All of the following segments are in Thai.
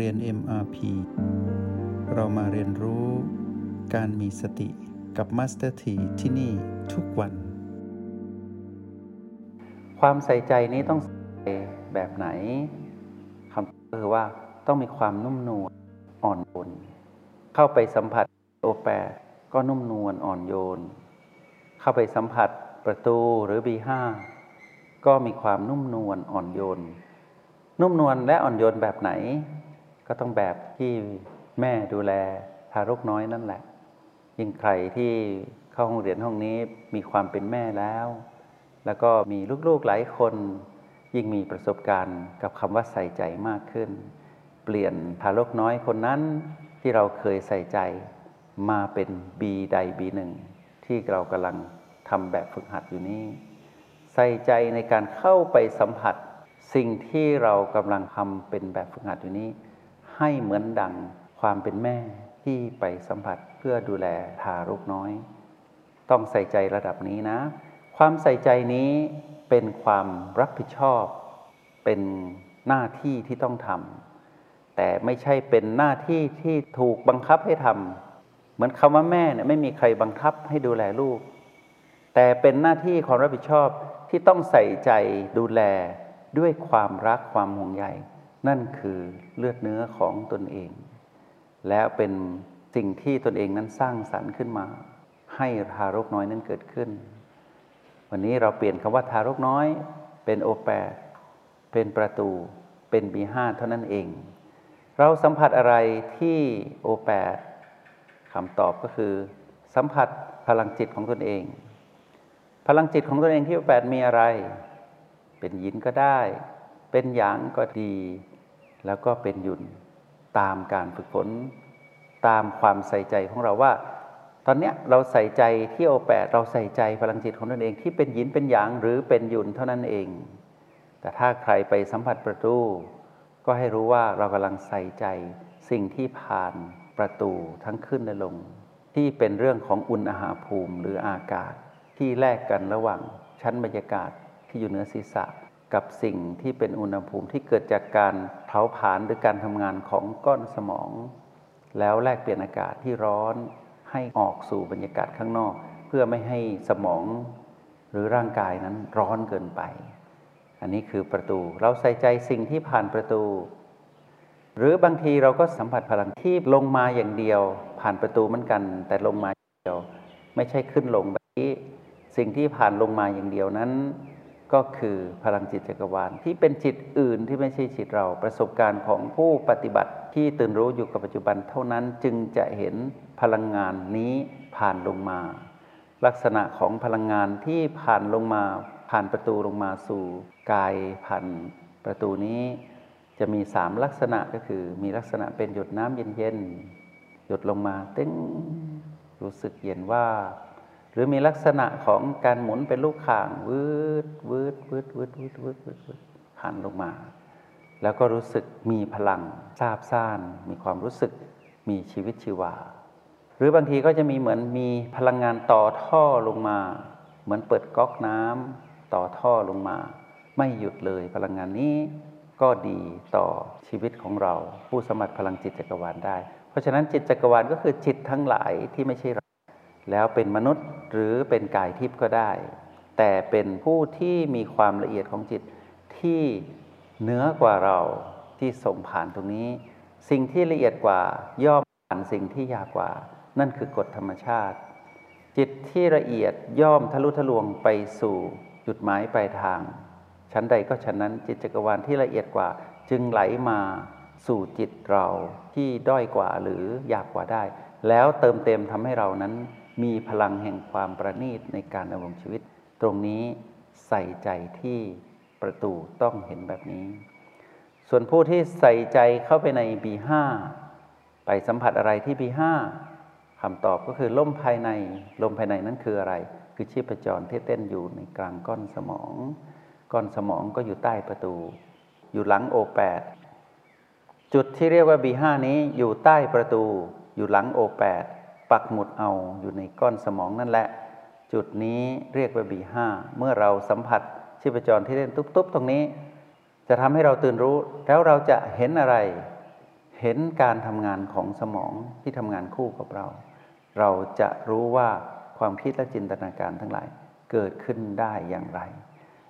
เรียน MRP เรามาเรียนรู้การมีสติกับ Master T ที่ที่นี่ทุกวัน ความใส่ใจนี้ต้องใส่แบบไหนคำตอบก็คือว่าต้องมีความนุ่มนวลอ่อนโยนเข้าไปสัมผัสโอแปดก็นุ่มนวลอ่อนโยน เข้าไปสัมผัสประตูหรือ B5 ก็มีความนุ่มนวลอ่อนโยน นุ่มนวลและอ่อนโยนแบบไหน ก็ต้องแบบที่แม่ดูแลทารกน้อยนั่นแหละ ยิ่งใครที่เข้าห้องเรียนห้องนี้มีความเป็นแม่แล้ว แล้วก็มีลูกๆหลายคน ยิ่งมีประสบการณ์กับคำว่าใส่ใจมากขึ้น เปลี่ยนทารกน้อยคนนั้นที่เราเคยใส่ใจมาเป็นบีใดบีหนึ่งที่เรากำลังทำแบบฝึกหัดอยู่นี้ ใส่ใจในการเข้าไปสัมผัส สิ่งที่เรากำลังทำเป็นแบบฝึกหัดอยู่นี้ ให้เหมือนดังความเป็นแม่ที่ไปสัมผัสเพื่อดูแลทารกน้อย ต้องใส่ใจระดับนี้นะ ความใส่ใจนี้เป็นความรับผิดชอบ เป็นหน้าที่ที่ต้องทำแต่ไม่ใช่เป็นหน้าที่ที่ถูกบังคับให้ทำเหมือนคำว่าแม่เนี่ยไม่มีใครบังคับให้ดูแลลูก แต่เป็นหน้าที่ความรับผิดชอบที่ต้องใส่ใจดูแลด้วยความรักความห่วงใย นั่นคือเลือดเนื้อของตนเอง แล้วเป็นสิ่งที่ตนเองนั้นสร้างสรรค์ขึ้นมา ให้ทารกน้อยนั้นเกิดขึ้น วันนี้เราเปลี่ยนคำว่าทารกน้อยเป็นโอแปดเป็นประตูเป็นบีห้าเท่านั้นเอง เราสัมผัสอะไรที่โอแปดคำตอบก็คือ สัมผัสพลังจิตของตนเอง พลังจิตของตนเองที่โอแปดมีอะไร เป็นยินก็ได้ เป็นหยางก็ดี แล้วก็เป็นยุนตามการฝึกฝนตามความใส่ใจของเราว่า ตอนเนี้ยเราใส่ใจที่โอแปดเราใส่ใจพลังจิตของตนเองที่เป็นยินเป็นหยางหรือเป็นยุนเท่านั้นเอง แต่ถ้าใครไปสัมผัสประตู ก็ให้รู้ว่าเรากำลังใส่ใจสิ่งที่ผ่านประตูทั้งขึ้นและลง ที่เป็นเรื่องของอุณหภูมิหรืออากาศที่แลกกันระหว่างชั้นบรรยากาศที่อยู่เหนือศีรษะ กับสิ่งที่เป็นอุณหภูมิที่เกิดจากการเผาผลาญหรือการทำงานของก้อนสมอง แล้วแลกเปลี่ยนอากาศที่ร้อนให้ออกสู่บรรยากาศข้างนอก เพื่อไม่ให้สมองหรือร่างกายนั้นร้อนเกินไป อันนี้คือประตู เราใส่ใจสิ่งที่ผ่านประตู หรือบางทีเราก็สัมผัสพลังที่ลงมาอย่างเดียว ผ่านประตูเหมือนกัน แต่ลงมาอย่างเดียว ไม่ใช่ขึ้นลงแบบนี้ สิ่งที่ผ่านลงมาอย่างเดียวนั้น ก็คือพลังจิตจักรวาลที่เป็นจิตอื่นที่ไม่ใช่จิตเราประสบการณ์ของผู้ปฏิบัติที่ตื่นรู้อยู่กับปัจจุบันเท่านั้นจึงจะเห็นพลังงานนี้ผ่านลงมา ลักษณะของพลังงานที่ผ่านลงมา ผ่านประตูลงมาสู่กายผ่านประตูนี้ จะมีสามลักษณะก็คือ มีลักษณะเป็นหยดน้ำเย็นๆหยดลงมาเต้งรู้สึกเย็นว่า หรือมีลักษณะของการหมุนเป็นลูกข่างวืดวืดวืดวืดวืดวืดวืดวืดผ่านลงมา แล้วก็รู้สึกมีพลังซาบซ่าน มีความรู้สึกมีชีวิตชีวา หรือบางทีก็จะมีเหมือนมีพลังงานต่อท่อลงมา เหมือนเปิดก๊อกน้ำต่อท่อลงมา ไม่หยุดเลยพลังงานนี้ก็ดีต่อชีวิตของเรา ผู้สมัครพลังจิตจักรวาลได้ เพราะฉะนั้นจิตจักรวาลก็คือจิตทั้งหลายที่ไม่ใช่เรา แล้วเป็นมนุษย์หรือเป็นกายทิพย์ก็ได้ แต่เป็นผู้ที่มีความละเอียดของจิตที่เหนือกว่าเราที่ส่งผ่านตรงนี้ สิ่งที่ละเอียดกว่าย่อมผ่านสิ่งที่ยากกว่า นั่นคือกฎธรรมชาติ จิตที่ละเอียดย่อมทะลุทะลวงไปสู่จุดหมายปลายทาง ชั้นใดก็ชั้นนั้นจิตจักรวาลที่ละเอียดกว่า จึงไหลมาสู่จิตเราที่ด้อยกว่าหรือยากกว่าได้ แล้วเติมเต็มทำให้เรานั้น มีพลังแห่งความประณีตในการดำรงชีวิต ตรงนี้ใส่ใจที่ประตูต้องเห็นแบบนี้ ส่วนผู้ที่ใส่ใจเข้าไปใน B5 ไปสัมผัสอะไรที่ B5 คำตอบก็คือลมภายใน ลมภายในนั้นคืออะไร คือชีพจรที่เต้นอยู่ในกลางก้อนสมอง ก้อนสมองก็อยู่ใต้ประตู อยู่หลังโอแปดจุดที่เรียกว่า B5 นี้อยู่ใต้ประตู อยู่หลังโอแปด ปักหมุดเอาอยู่ในก้อนสมองนั่นแหละ จุดนี้เรียกว่า B5 เมื่อเราสัมผัสชีพจรที่เต้นตุ๊บๆตรงนี้ จะทำให้เราตื่นรู้ แล้วเราจะเห็นอะไร เห็นการทำงานของสมองที่ทำงานคู่กับเรา เราจะรู้ว่าความคิดและจินตนาการทั้งหลายเกิดขึ้นได้อย่างไร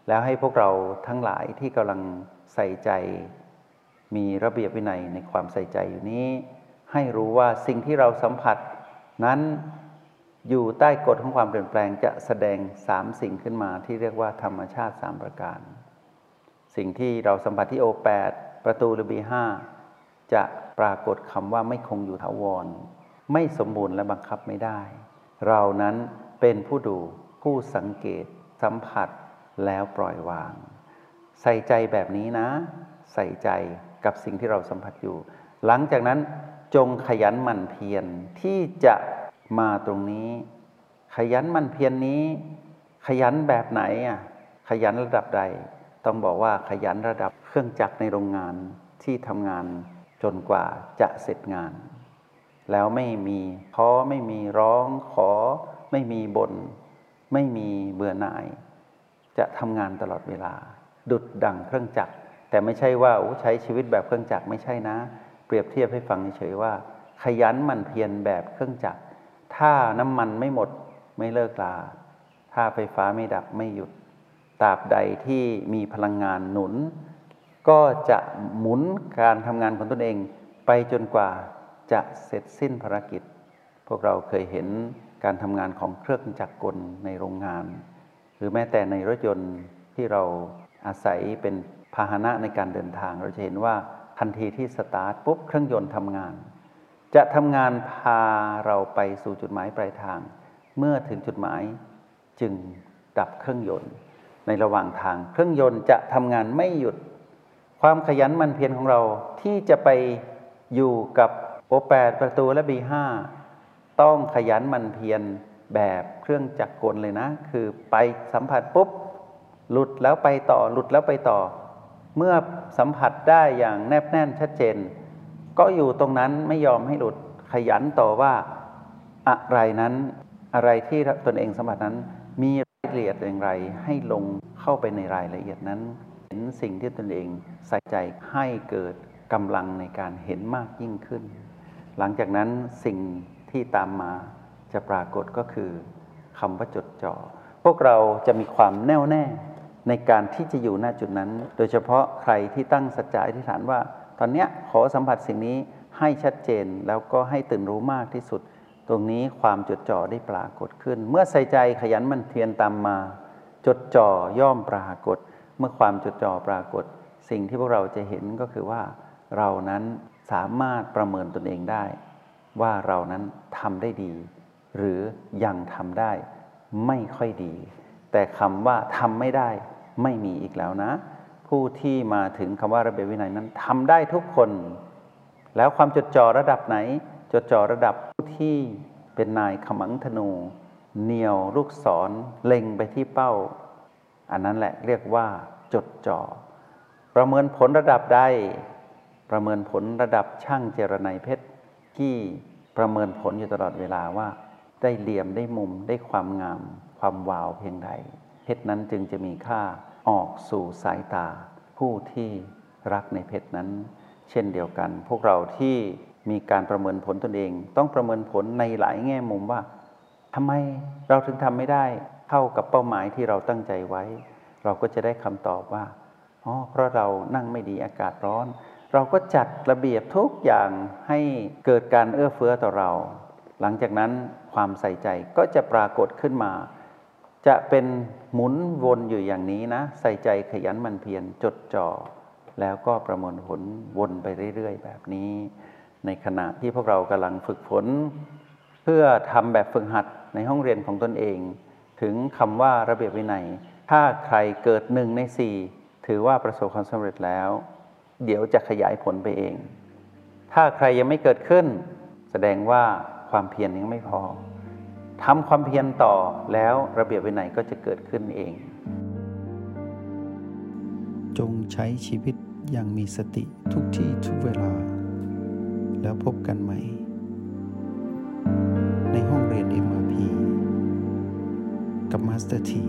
แล้วให้พวกเราทั้งหลายที่กำลังใส่ใจ มีระเบียบวินัยในความใส่ใจอยู่นี้ ให้รู้ว่าสิ่งที่เราสัมผัส นั้นอยู่ใต้กฎของความเปลี่ยนแปลงจะแสดงสามสิ่งขึ้นมาที่เรียกว่าธรรมชาติสามประการ สิ่งที่เราสัมผัสที่โอแปดประตูหรือบีห้าจะปรากฏคำว่าไม่คงอยู่ถาวร ไม่สมบูรณ์และบังคับไม่ได้ เรานั้นเป็นผู้ดูผู้สังเกต สัมผัสแล้วปล่อยวาง ใส่ใจแบบนี้นะ ใส่ใจกับสิ่งที่เราสัมผัสอยู่ หลังจากนั้น จงขยันหมั่นเพียรที่จะมาตรงนี้ ขยันหมั่นเพียรนนี้ ขยันแบบไหนอะขยันระดับใด ต้องบอกว่าขยันระดับเครื่องจักรในโรงงานที่ทำงานจนกว่าจะเสร็จงาน แล้วไม่มีท้อไม่มีร้องขอ ไม่มีบน่นไม่มีเบื่อหน่าย จะทำงานตลอดเวลา ดุดดังเครื่องจักร แต่ไม่ใช่ว่าใช้ชีวิตแบบเครื่องจักรไม่ใช่นะ เปรียบเทียบให้ฟังเฉยว่า ขยันหมั่นเพียรแบบเครื่องจักร ถ้าน้ำมันไม่หมดไม่เลิกลา ถ้าไฟฟ้าไม่ดับไม่หยุดตราบใดที่มีพลังงานหนุน ก็จะหมุนการทำงานของตนเอง ไปจนกว่าจะเสร็จสิ้นภารกิจ พวกเราเคยเห็นการทำงานของเครื่องจักรกลในโรงงาน หรือแม้แต่ในรถยนต์ที่เราอาศัยเป็นพาหนะในการเดินทาง เราจะเห็นว่า ทันทีที่สตาร์ทปุ๊บเครื่องยนต์ทำงาน จะทำงานพาเราไปสู่จุดหมายปลายทาง เมื่อถึงจุดหมายจึงดับเครื่องยนต์ ในระหว่างทางเครื่องยนต์จะทำงานไม่หยุด ความขยันมันเพียรของเราที่จะไปอยู่กับโอแปดประตูและบีห้าต้องขยันมันเพียรแบบเครื่องจักรกลเลยนะ คือไปสัมผัสปุ๊บหลุดแล้วไปต่อหลุดแล้วไปต่อ เมื่อสัมผัสได้อย่างแนบแน่นชัดเจน ก็อยู่ตรงนั้นไม่ยอมให้หลุดขยันต่อว่าอะไรนั้นอะไรที่ตนเองสัมผัสนั้นมีรายละเอียดอย่างไร ให้ลงเข้าไปในรายละเอียดนั้น เห็นสิ่งที่ตนเองใส่ใจให้เกิดกำลังในการเห็นมากยิ่งขึ้น หลังจากนั้นสิ่งที่ตามมาจะปรากฏก็คือคำว่าจดจ่อพวกเราจะมีความแน่วแน่ ในการที่จะอยู่หน้าจุดนั้น โดยเฉพาะใครที่ตั้งสัจจะอธิษฐานว่า ตอนนี้ขอสัมผัสสิ่งนี้ให้ชัดเจนแล้วก็ให้ตื่นรู้มากที่สุด ตรงนี้ความจดจ่อได้ปรากฏขึ้น เมื่อใส่ใจขยันมันเพียรตามมา จดจ่อย่อมปรากฏ เมื่อความจดจ่อปรากฏ สิ่งที่พวกเราจะเห็นก็คือว่า เรานั้นสามารถประเมินตนเองได้ ว่าเรานั้นทำได้ดี หรือยังทำได้ไม่ค่อยดี แต่คำว่าทำไม่ได้ ไม่มีอีกแล้วนะ ผู้ที่มาถึงคำว่าระเบียบวินัยนั้นทำได้ทุกคน แล้วความจดจ่อระดับไหน จดจ่อระดับผู้ที่เป็นนายขมังธนูเหนียวลูกศรเล็งไปที่เป้า อันนั้นแหละเรียกว่าจดจ่อประเมินผลระดับใดประเมินผลระดับช่างเจรไนเพชรที่ประเมินผลอยู่ตลอดเวลาว่า ได้เหลี่ยมได้มุมได้ความงาม ความวาวเพียงใด เพชรนั้นจึงจะมีค่าออกสู่สายตา ผู้ที่รักในเพชรนั้น เช่นเดียวกัน พวกเราที่มีการประเมินผลตนเอง ต้องประเมินผลในหลายแง่มุมว่าทำไมเราถึงทำไม่ได้เท่ากับเป้าหมายที่เราตั้งใจไว้ เราก็จะได้คำตอบว่าอ๋อเพราะเรานั่งไม่ดีอากาศร้อน เราก็จัดระเบียบทุกอย่างให้เกิดการเอื้อเฟื้อต่อเรา หลังจากนั้นความใส่ใจก็จะปรากฏขึ้นมา จะเป็นหมุนวนอยู่อย่างนี้นะ ใส่ใจขยันมันเพียรจดจ่อแล้วก็ประมวลผลวนไปเรื่อย ๆ แบบนี้ ในขณะที่พวกเรากำลังฝึกฝน เพื่อทำแบบฝึกหัดในห้องเรียนของตนเอง ถึงคำว่าระเบียบวินัย ถ้าใครเกิดหนึ่งในสี่ถือว่าประสบความสำเร็จแล้ว เดี๋ยวจะขยายผลไปเอง ถ้าใครยังไม่เกิดขึ้น แสดงว่าความเพียรยังไม่พอ ทำความเพียรต่อแล้วระเบียบวินัยก็จะเกิดขึ้นเอง จงใช้ชีวิตอย่างมีสติทุกที่ทุกเวลา แล้วพบกันใหม่ ในห้องเรียน MRP กับ Master T